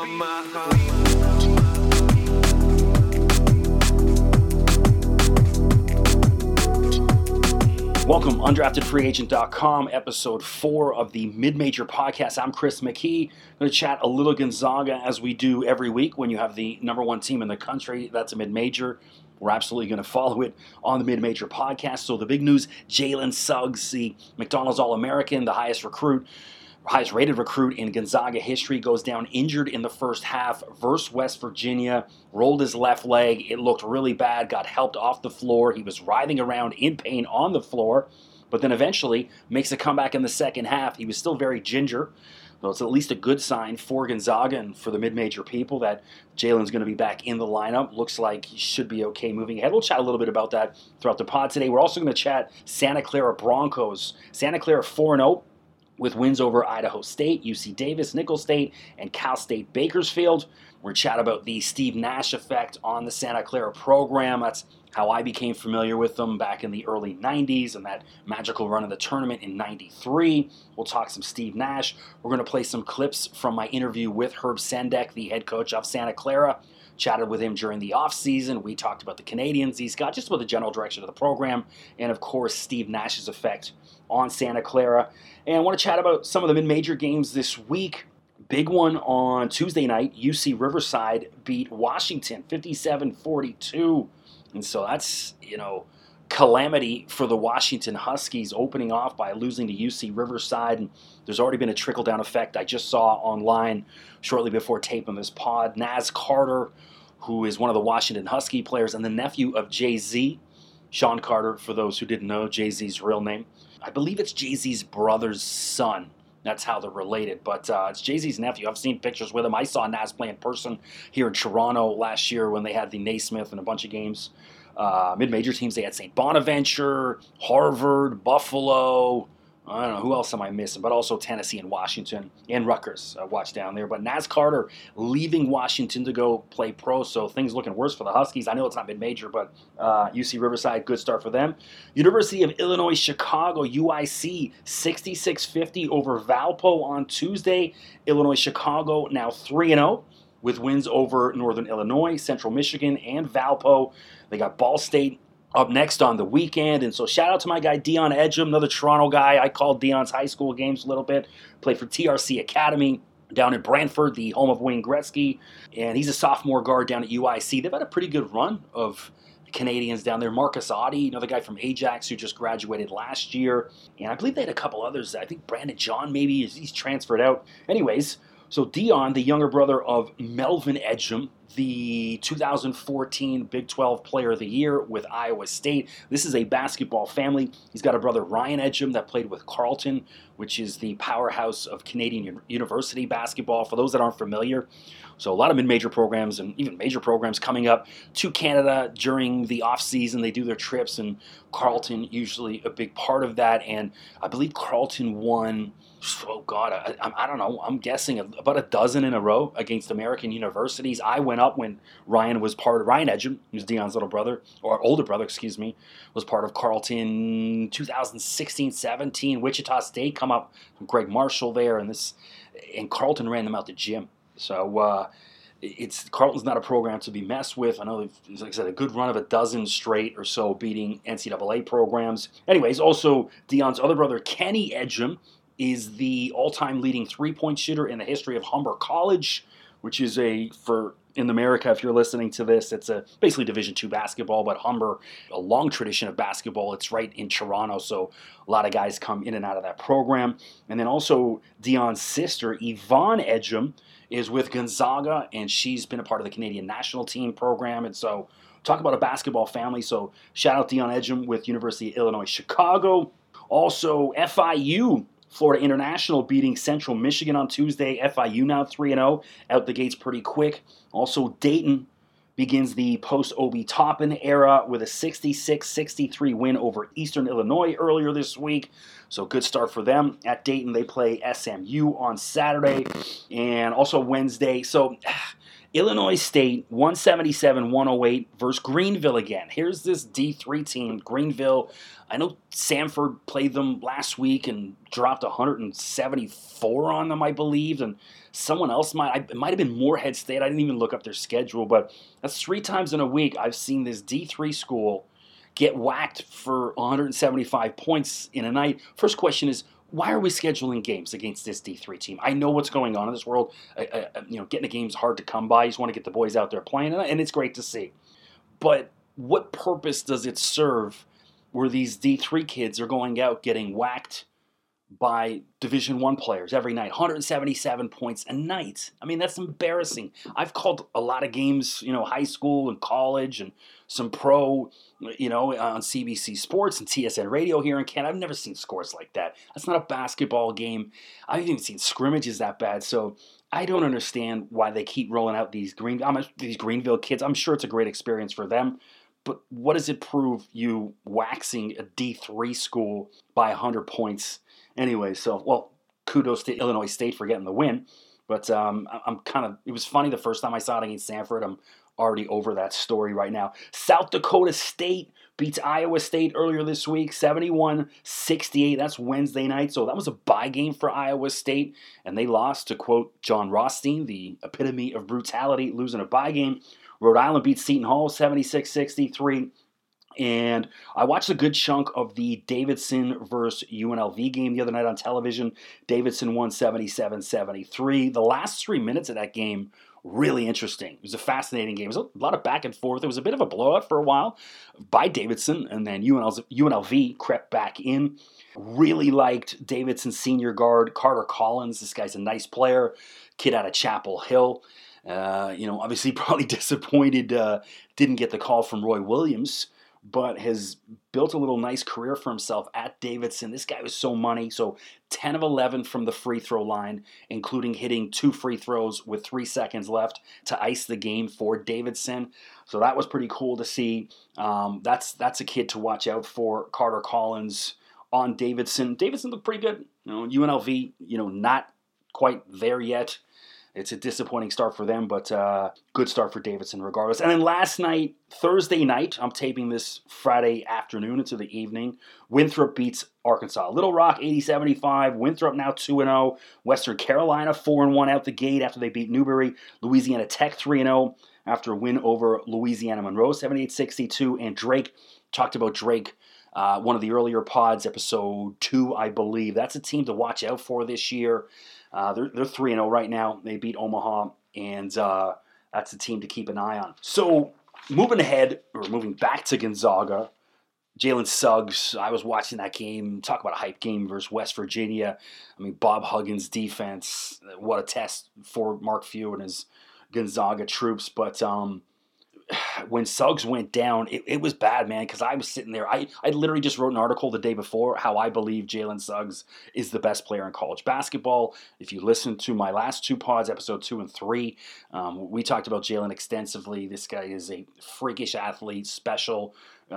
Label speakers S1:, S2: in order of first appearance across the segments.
S1: Welcome, undraftedfreeagent.com, episode four of the Mid Major Podcast. I'm Chris McKee. I'm going to chat a little Gonzaga as we do every week when you have the number one team in the country. That's a mid major. We're absolutely going to follow it on the Mid Major Podcast. So, the big news Jalen Suggs, the McDonald's All American, the highest recruit, highest rated recruit in Gonzaga history, goes down injured in the first half versus West Virginia. Rolled his left leg. It looked really bad. Got helped off the floor. He was writhing around in pain on the floor, but then eventually makes a comeback in the second half. He was still very ginger. So it's at least a good sign for Gonzaga and for the mid-major people that Jalen's going to be back in the lineup. Looks like he should be okay moving ahead. We'll chat a little bit about that throughout the pod today. We're also going to chat Santa Clara Broncos. Santa Clara 4-0 with wins over Idaho State, UC Davis, Nicholls State, and Cal State Bakersfield. We're chat about the Steve Nash effect on the Santa Clara program. That's how I became familiar with them back in the early 90s and that magical run of the tournament in 93. We'll talk some Steve Nash. We're going to play some clips from my interview with Herb Sendek, the head coach of Santa Clara. Chatted with him during the offseason. We talked about the Canadians he's got, just about the general direction of the program, and of course, Steve Nash's effect on Santa Clara. And I want to chat about some of the mid major games this week. Big one on Tuesday night. UC Riverside beat Washington 57 42. And so that's, you know, calamity for the Washington Huskies opening off by losing to UC Riverside. And there's already been a trickle down effect I just saw online shortly before taping this pod. Naz Carter, who is one of the Washington Husky players and the nephew of Jay Z, Sean Carter, for those who didn't know Jay Z's real name. I believe it's Jay Z's brother's son. That's how they're related. But uh, it's Jay Z's nephew. I've seen pictures with him. I saw Naz play in person here in Toronto last year when they had the Naismith and a bunch of games uh, mid-major teams. They had St. Bonaventure, Harvard, Buffalo. I don't know who else am I missing, but also Tennessee and Washington and Rutgers. I watched down there, but Naz Carter leaving Washington to go play pro, so things looking worse for the Huskies. I know it's not mid-major, but uh, UC Riverside, good start for them. University of Illinois Chicago UIC 66-50 over Valpo on Tuesday. Illinois Chicago now three and zero with wins over Northern Illinois, Central Michigan, and Valpo. They got Ball State up next on the weekend. And so shout out to my guy Dion Ejim, another Toronto guy. I called Dion's high school games a little bit. Played for TRC Academy down in Brantford, the home of Wayne Gretzky. And he's a sophomore guard down at UIC. They've had a pretty good run of Canadians down there. Marcus Ottey, another guy from Ajax who just graduated last year. And I believe they had a couple others. I think Brandon John maybe, he's transferred out. Anyways, so Dion, the younger brother of Melvin Ejim, the 2014 Big 12 Player of the Year with Iowa State. This is a basketball family. He's got a brother Ryan Ejim that played with Carleton, which is the powerhouse of Canadian University basketball. For those that aren't familiar, so a lot of mid-major programs and even major programs coming up to Canada during the off season. They do their trips, and Carleton usually a big part of that. And I believe Carleton won. Oh God, I, I don't know. I'm guessing about a dozen in a row against American universities. I went up when Ryan was part of Ryan Ejim, who's Dion's little brother or older brother, excuse me, was part of Carleton 2016-17. Wichita State come up, Gregg Marshall there, and this and Carleton ran them out the gym. So uh, it's Carleton's not a program to be messed with. I know, like I said, a good run of a dozen straight or so beating NCAA programs. Anyways, also Dion's other brother Kenny Ejim is the all-time leading three-point shooter in the history of Humber College, which is a for in America, if you're listening to this, it's a basically Division two basketball, but Humber, a long tradition of basketball. It's right in Toronto, so a lot of guys come in and out of that program. And then also Dion's sister, Yvonne Ejim, is with Gonzaga, and she's been a part of the Canadian national team program. And so, talk about a basketball family. So, shout out Dion Ejim with University of Illinois Chicago. Also, FIU, Florida International beating Central Michigan on Tuesday. FIU now 3 0, out the gates pretty quick. Also, Dayton begins the post Obi Toppin era with a 66 63 win over Eastern Illinois earlier this week. So, good start for them. At Dayton, they play SMU on Saturday and also Wednesday. So, Illinois State 177 108 versus Greenville again. Here's this D3 team, Greenville. I know Sanford played them last week and dropped 174 on them, I believe, and someone else might. It might have been Morehead State. I didn't even look up their schedule, but that's three times in a week I've seen this D3 school get whacked for 175 points in a night. First question is, why are we scheduling games against this D3 team? I know what's going on in this world. You know, getting a game is hard to come by. You just want to get the boys out there playing, and it's great to see. But what purpose does it serve where these D3 kids are going out getting whacked by division 1 players every night 177 points a night. I mean that's embarrassing. I've called a lot of games you know high school and college and some pro you know on cbc sports and tsn radio here in canada. I've never seen scores like that. That's not a basketball game. I haven't even seen scrimmages that bad. So I don't understand why they keep rolling out these green I'm, these Greenville kids. I'm sure it's a great experience for them, but what does it prove you waxing a D3 school by 100 points anyway, so well, kudos to Illinois State for getting the win. But um, I'm kind of it was funny the first time I saw it against Sanford. I'm already over that story right now. South Dakota State beats Iowa State earlier this week, 71-68. That's Wednesday night, so that was a bye game for Iowa State, and they lost to quote Jon Rothstein, the epitome of brutality, losing a bye game. Rhode Island beats Seton Hall 76-63. And I watched a good chunk of the Davidson versus UNLV game the other night on television. Davidson won 77 73. The last three minutes of that game, really interesting. It was a fascinating game. It was a lot of back and forth. It was a bit of a blowout for a while by Davidson, and then UNLV crept back in. Really liked Davidson's senior guard, Carter Collins. This guy's a nice player, kid out of Chapel Hill. Uh, you know, obviously probably disappointed uh, didn't get the call from Roy Williams but has built a little nice career for himself at Davidson. This guy was so money. So 10 of 11 from the free throw line, including hitting two free throws with three seconds left to ice the game for Davidson. So that was pretty cool to see. Um, that's that's a kid to watch out for. Carter Collins on Davidson. Davidson looked pretty good. You know, UNLV, you know, not quite there yet it's a disappointing start for them, but uh, good start for Davidson regardless. And then last night, Thursday night, I'm taping this Friday afternoon into the evening. Winthrop beats Arkansas. Little Rock 80-75. Winthrop now 2-0. Western Carolina 4-1 out the gate after they beat Newberry. Louisiana Tech 3-0 after a win over Louisiana Monroe 78-62. And Drake talked about Drake. Uh, one of the earlier pods, episode two, I believe. That's a team to watch out for this year. Uh, they're they're three and zero oh right now. They beat Omaha, and uh, that's a team to keep an eye on. So moving ahead, or moving back to Gonzaga, Jalen Suggs. I was watching that game. Talk about a hype game versus West Virginia. I mean, Bob Huggins' defense. What a test for Mark Few and his Gonzaga troops. But um, when Suggs went down, it, it was bad, man, because I was sitting there. I, I literally just wrote an article the day before how I believe Jalen Suggs is the best player in college basketball. If you listen to my last two pods, episode two and three, um, we talked about Jalen extensively. This guy is a freakish athlete, special. Uh,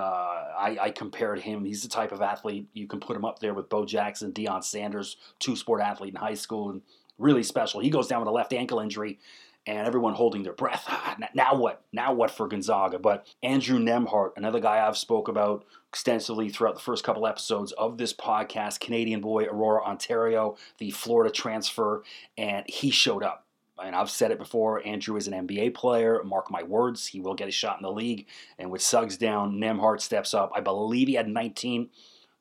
S1: I, I, compared him. He's the type of athlete you can put him up there with Bo Jackson, Deion Sanders, two sport athlete in high school, and really special. He goes down with a left ankle injury and everyone holding their breath. Ah, now what? Now what for Gonzaga? But Andrew Nembhard, another guy I've spoke about extensively throughout the first couple episodes of this podcast, Canadian boy, Aurora, Ontario, the Florida transfer, and he showed up. And I've said it before, Andrew is an NBA player. Mark my words, he will get a shot in the league. And with Suggs down, Nembhard steps up. I believe he had 19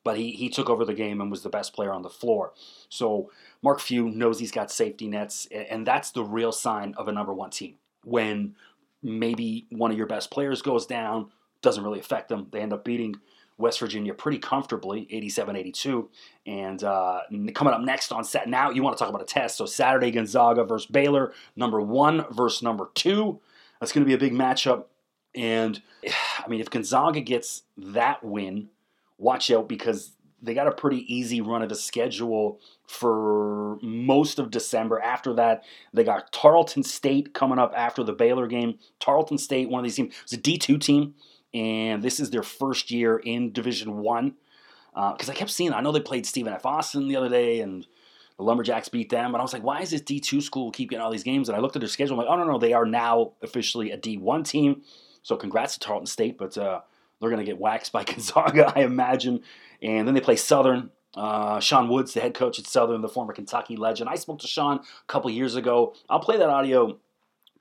S1: but he, he took over the game and was the best player on the floor. So Mark Few knows he's got safety nets, and that's the real sign of a number one team. When maybe one of your best players goes down, doesn't really affect them. They end up beating West Virginia pretty comfortably, 87-82. And uh, coming up next on set, now you want to talk about a test. So Saturday, Gonzaga versus Baylor, number one versus number two. That's going to be a big matchup. And I mean, if Gonzaga gets that win, watch out because they got a pretty easy run of the schedule for most of December. After that, they got Tarleton State coming up after the Baylor game. Tarleton State, one of these teams, it's a D2 team, and this is their first year in Division One. Because uh, I kept seeing, I know they played Stephen F. Austin the other day, and The Lumberjacks beat them, But I was like, why is this D2 school keep getting all these games? And I looked at their schedule. I'm like, oh no, no, they are now officially a D1 team. So congrats to Tarleton State, but uh, they're going to get waxed by Gonzaga, I imagine. And then they play Southern. Uh, Sean Woods, the head coach at Southern, the former Kentucky legend. I spoke to Sean a couple years ago. I'll play that audio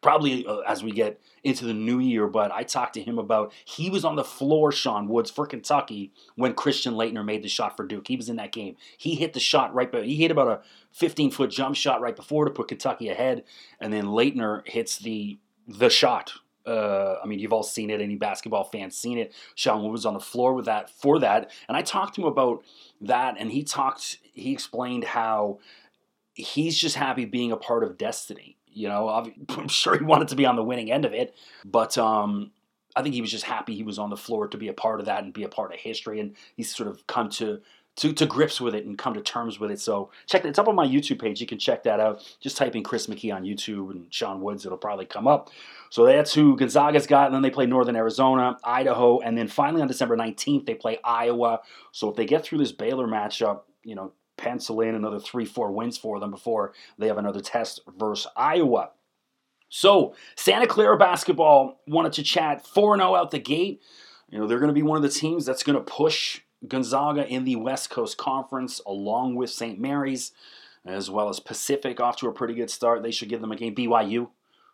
S1: probably uh, as we get into the new year, but I talked to him about he was on the floor, Sean Woods, for Kentucky when Christian Laettner made the shot for Duke. He was in that game. He hit the shot right, but he hit about a 15 foot jump shot right before to put Kentucky ahead, and then Laettner hits the the shot. Uh, I mean, you've all seen it. Any basketball fans seen it? Sean Woods was on the floor with that for that, and I talked to him about that, and he talked. He explained how he's just happy being a part of destiny you know, I'm sure he wanted to be on the winning end of it, but um, I think he was just happy he was on the floor to be a part of that and be a part of history, and he's sort of come to to, to grips with it and come to terms with it. So check. It's up on my YouTube page. You can check that out. Just type in Chris McKee on YouTube and Sean Woods. It'll probably come up. So that's who Gonzaga's got. And then they play Northern Arizona, Idaho, and then finally on December 19th they play Iowa. So if they get through this Baylor matchup, you know, pencil in another three, four wins for them before they have another test versus Iowa. So, Santa Clara basketball wanted to chat 4 0 out the gate. You know, they're going to be one of the teams that's going to push Gonzaga in the West Coast Conference along with St. Mary's, as well as Pacific off to a pretty good start. They should give them a game. BYU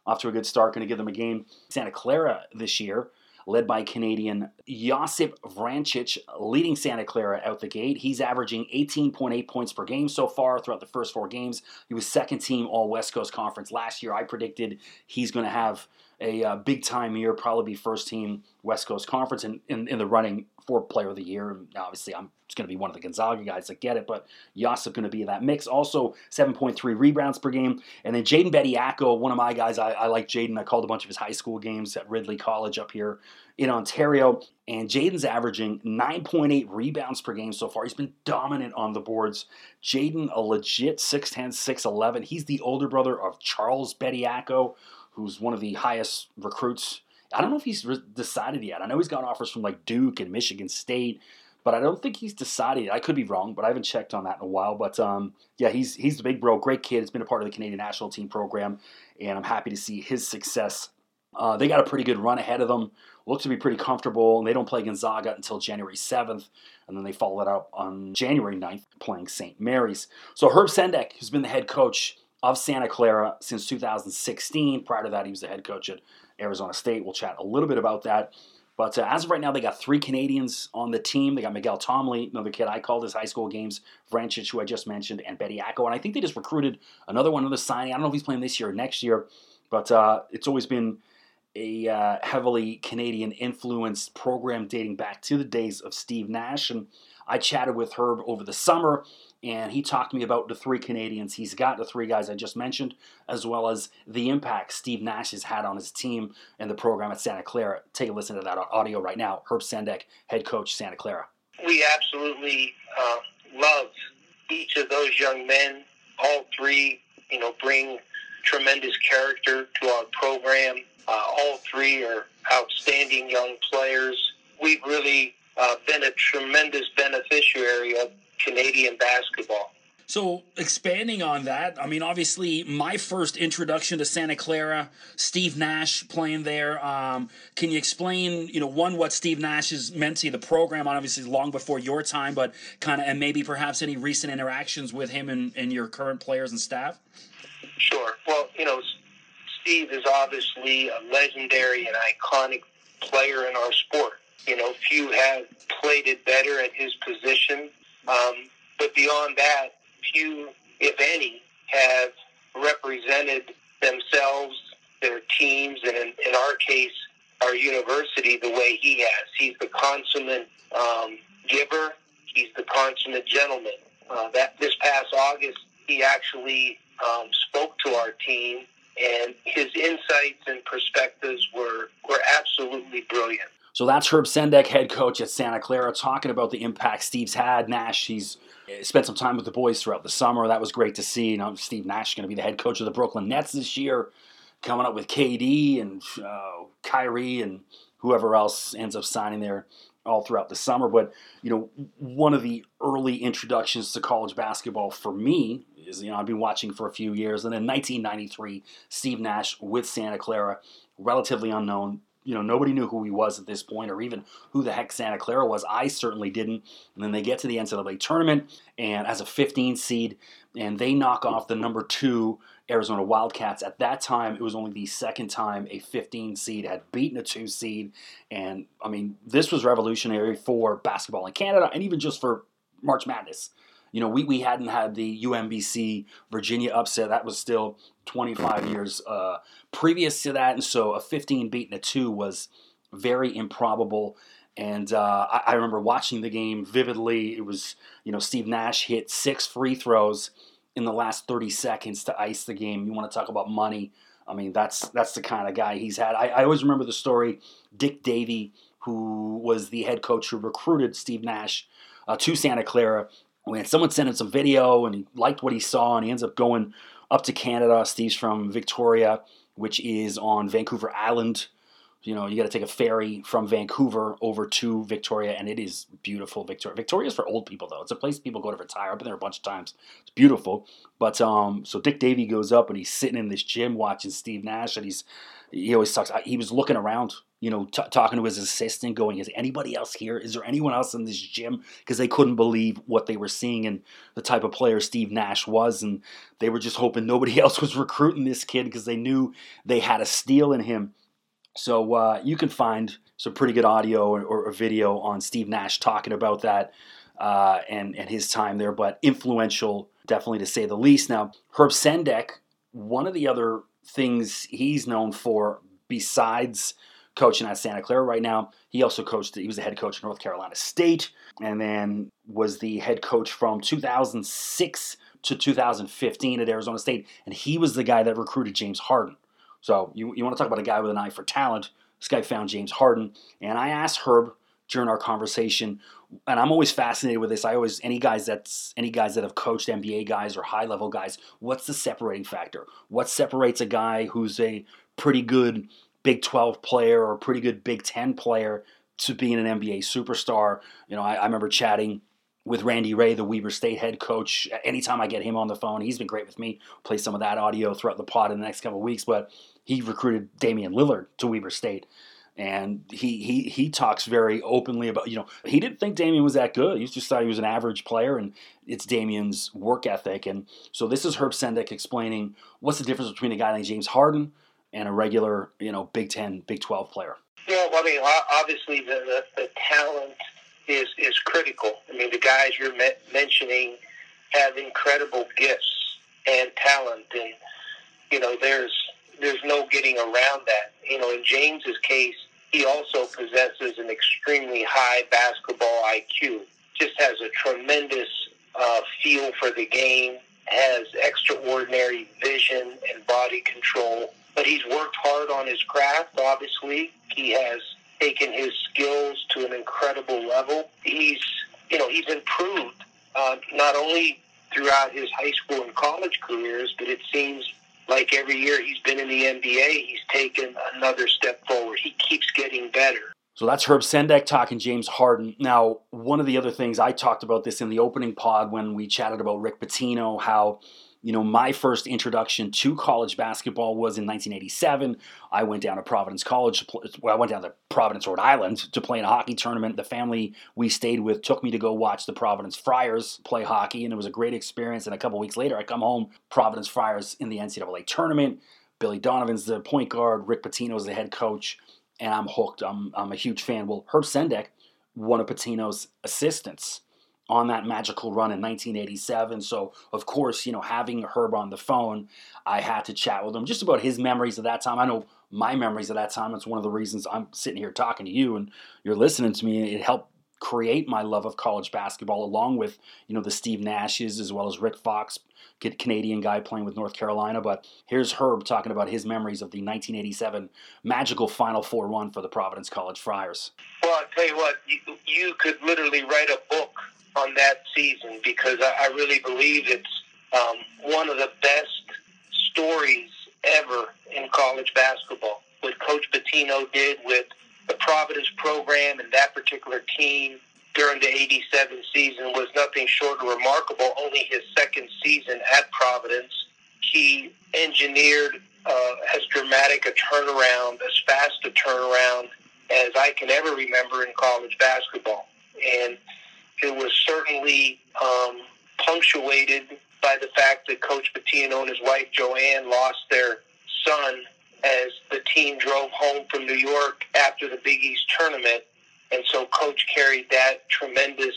S1: off to a good start, going to give them a game. Santa Clara this year led by Canadian Josip Vrancic, leading Santa Clara out the gate. He's averaging 18.8 points per game so far throughout the first four games. He was second team All West Coast Conference last year. I predicted he's going to have a uh, big time year, probably be first team West Coast Conference in, in, in the running for Player of the Year. Obviously, I'm going to be one of the Gonzaga guys that get it, but Josip going to be in that mix. Also, 7.3 rebounds per game. And then Jaden Bediako, one of my guys, I, I like Jaden. I called a bunch of his high school games at Ridley College up here in Ontario. And Jaden's averaging 9.8 rebounds per game so far. He's been dominant on the boards. Jaden, a legit 6'10, 6'11. He's the older brother of Charles Bediako who's one of the highest recruits. I don't know if he's re- decided yet. I know he's got offers from like Duke and Michigan State, but I don't think he's decided. I could be wrong, but I haven't checked on that in a while. But um, yeah, he's he's the big bro, great kid. He's been a part of the Canadian national team program, and I'm happy to see his success. Uh, they got a pretty good run ahead of them. Look to be pretty comfortable, and they don't play Gonzaga until January 7th, and then they follow it up on January 9th playing St. Mary's. So Herb Sendek, who's been the head coach of Santa Clara since 2016. Prior to that, he was the head coach at Arizona State. We'll chat a little bit about that. But uh, as of right now, they got three Canadians on the team. They got Miguel Tomley, another kid I called his high school games, Vrancic, who I just mentioned, and Bediako. And I think they just recruited another one, another signing. I don't know if he's playing this year or next year, but uh, it's always been a uh, heavily Canadian influenced program dating back to the days of Steve Nash. And I chatted with Herb over the summer and he talked to me about the three Canadians he's got, the three guys I just mentioned, as well as the impact Steve Nash has had on his team and the program at Santa Clara. Take a listen to that audio right now. Herb Sendek, head coach, Santa Clara.
S2: We absolutely uh, love each of those young men. All three, you know, bring tremendous character to our program. Uh, all three are outstanding young players. We've really uh, been a tremendous beneficiary of Canadian basketball.
S1: So, expanding on that, I mean, obviously, my first introduction to Santa Clara, Steve Nash playing there. Um, can you explain, you know, one, what Steve Nash has meant to the program, obviously, long before your time, but kind of, and maybe perhaps any recent interactions with him and, and your current players and staff?
S2: Sure. Well, you know, Steve is obviously a legendary and iconic player in our sport. You know, few have played it better at his position um, but beyond that, few, if any, have represented themselves, their teams, and in, in our case, our university the way he has. He's the consummate um, giver. He's the consummate gentleman. Uh, that this past August, he actually um, spoke to our team, and his insights and perspectives were were absolutely brilliant.
S1: So that's Herb Sendek, head coach at Santa Clara, talking about the impact Steve's had. Nash, he's spent some time with the boys throughout the summer. That was great to see. You know, Steve Nash going to be the head coach of the Brooklyn Nets this year, coming up with KD and uh, Kyrie and whoever else ends up signing there all throughout the summer. But you know, one of the early introductions to college basketball for me is you know I've been watching for a few years, and in 1993, Steve Nash with Santa Clara, relatively unknown. You know, nobody knew who he was at this point, or even who the heck Santa Clara was. I certainly didn't. And then they get to the NCAA tournament, and as a 15 seed, and they knock off the number two Arizona Wildcats. At that time, it was only the second time a 15 seed had beaten a two seed. And I mean, this was revolutionary for basketball in Canada and even just for March Madness. You know, we, we hadn't had the UMBC Virginia upset. That was still 25 years uh, previous to that. And so a 15 beating a two was very improbable. And uh, I, I remember watching the game vividly. It was, you know, Steve Nash hit six free throws in the last 30 seconds to ice the game. You want to talk about money. I mean, that's that's the kind of guy he's had. I, I always remember the story. Dick Davey, who was the head coach who recruited Steve Nash uh, to Santa Clara, when someone sent him some video and he liked what he saw, and he ends up going up to Canada. Steve's from Victoria, which is on Vancouver Island you know, you got to take a ferry from Vancouver over to Victoria, and it is beautiful. Victoria, Victoria's for old people though. It's a place people go to retire. I've been there a bunch of times. It's beautiful. But um, so Dick Davey goes up and he's sitting in this gym watching Steve Nash, and he's he always talks. He was looking around, you know, t- talking to his assistant, going, "Is anybody else here? Is there anyone else in this gym?" Because they couldn't believe what they were seeing and the type of player Steve Nash was, and they were just hoping nobody else was recruiting this kid because they knew they had a steal in him. So uh, you can find some pretty good audio or, or, video on Steve Nash talking about that uh, and and his time there, but influential definitely to say the least. Now Herb Sendek, one of the other things he's known for besides coaching at Santa Clara right now, he also coached. He was the head coach at North Carolina State, and then was the head coach from 2006 to 2015 at Arizona State, and he was the guy that recruited James Harden. So you, you want to talk about a guy with an eye for talent. This guy found James Harden. And I asked Herb during our conversation, and I'm always fascinated with this. I always any guys that's any guys that have coached NBA guys or high level guys, what's the separating factor? What separates a guy who's a pretty good Big 12 player or a pretty good Big 10 player to being an NBA superstar? You know, I, I remember chatting with Randy Rahe, the Weber State head coach. Anytime I get him on the phone, he's been great with me. Play some of that audio throughout the pod in the next couple weeks. But he recruited Damian Lillard to Weber State. And he, he he talks very openly about, you know, he didn't think Damian was that good. He just thought he was an average player, and it's Damian's work ethic. And so this is Herb Sendek explaining what's the difference between a guy like James Harden and a regular, you know, Big Ten, Big 12 player.
S2: Well, I mean, obviously the, the, the talent is is critical. I mean, the guys you're me- mentioning have incredible gifts and talent, and you know, there's there's no getting around that. You know, in James's case, he also possesses an extremely high basketball IQ. Just has a tremendous uh, feel for the game, has extraordinary vision and body control. But he's worked hard on his craft. Obviously, he has taken his skills to an incredible level. He's, you know, he's improved uh, not only throughout his high school and college careers, but it seems like every year he's been in the NBA, he's taken another step forward. He keeps getting better.
S1: So that's Herb Sendek talking James Harden. Now, one of the other things I talked about this in the opening pod when we chatted about Rick Pitino, how you know, my first introduction to college basketball was in 1987. I went down to Providence College. Well, I went down to Providence, Rhode Island to play in a hockey tournament. The family we stayed with took me to go watch the Providence Friars play hockey, and it was a great experience. And a couple weeks later, I come home, Providence Friars in the NCAA tournament. Billy Donovan's the point guard, Rick Pitino's the head coach, and I'm hooked. I'm, I'm a huge fan. Well, Herb Sendek, one of Pitino's assistants on that magical run in 1987. So, of course, you know, having Herb on the phone, I had to chat with him just about his memories of that time. I know my memories of that time. It's one of the reasons I'm sitting here talking to you and you're listening to me. It helped create my love of college basketball along with, you know, the Steve Nashes as well as Rick Fox, Canadian guy playing with North Carolina. But here's Herb talking about his memories of the 1987 magical Final Four run for the Providence College Friars.
S2: Well, I'll tell you what, you, you could literally write a book on that season because I, I really believe it's um, one of the best stories ever in college basketball. What Coach Pitino did with the Providence program and that particular team during the 87 season was nothing short of remarkable. Only his second season at Providence, he engineered uh, as dramatic a turnaround, as fast a turnaround as I can ever remember in college basketball. And it was certainly um, punctuated by the fact that Coach Pitino and his wife Joanne lost their son as the team drove home from New York after the Big East tournament. And so Coach carried that tremendous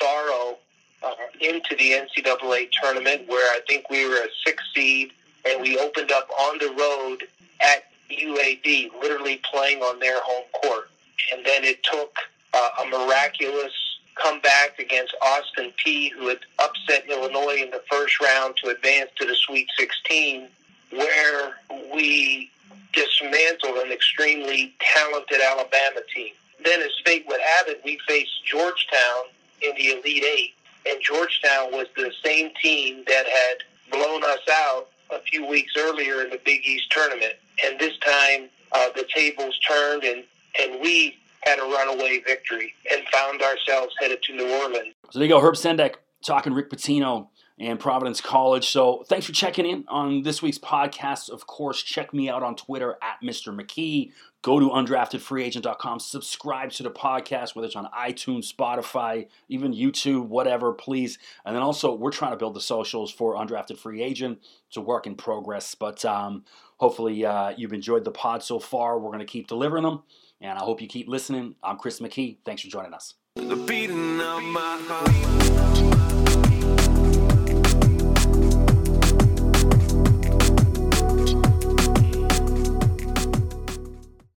S2: sorrow uh, into the NCAA tournament, where I think we were a six seed, and we opened up on the road at UAB, literally playing on their home court. And then it took uh, a miraculous comeback against Austin Peay, who had upset Illinois in the first round to advance to the Sweet 16, where we dismantled an extremely talented Alabama team. Then, as fate would have it, we faced Georgetown in the Elite Eight, and Georgetown was the same team that had blown us out a few weeks earlier in the Big East tournament. And this time, uh, the tables turned, and, and we had a runaway victory and found ourselves headed to New Orleans.
S1: So there you go, Herb Sendek talking Rick Pitino and Providence College. So thanks for checking in on this week's podcast. Of course, check me out on Twitter at Mr. McKee. Go to undraftedfreeagent.com, subscribe to the podcast, whether it's on iTunes, Spotify, even YouTube, whatever, please. And then also, we're trying to build the socials for Undrafted Free Agent. It's a work in progress, but um, hopefully uh, you've enjoyed the pod so far. We're going to keep delivering them, and I hope you keep listening. I'm Chris McKee. Thanks for joining us.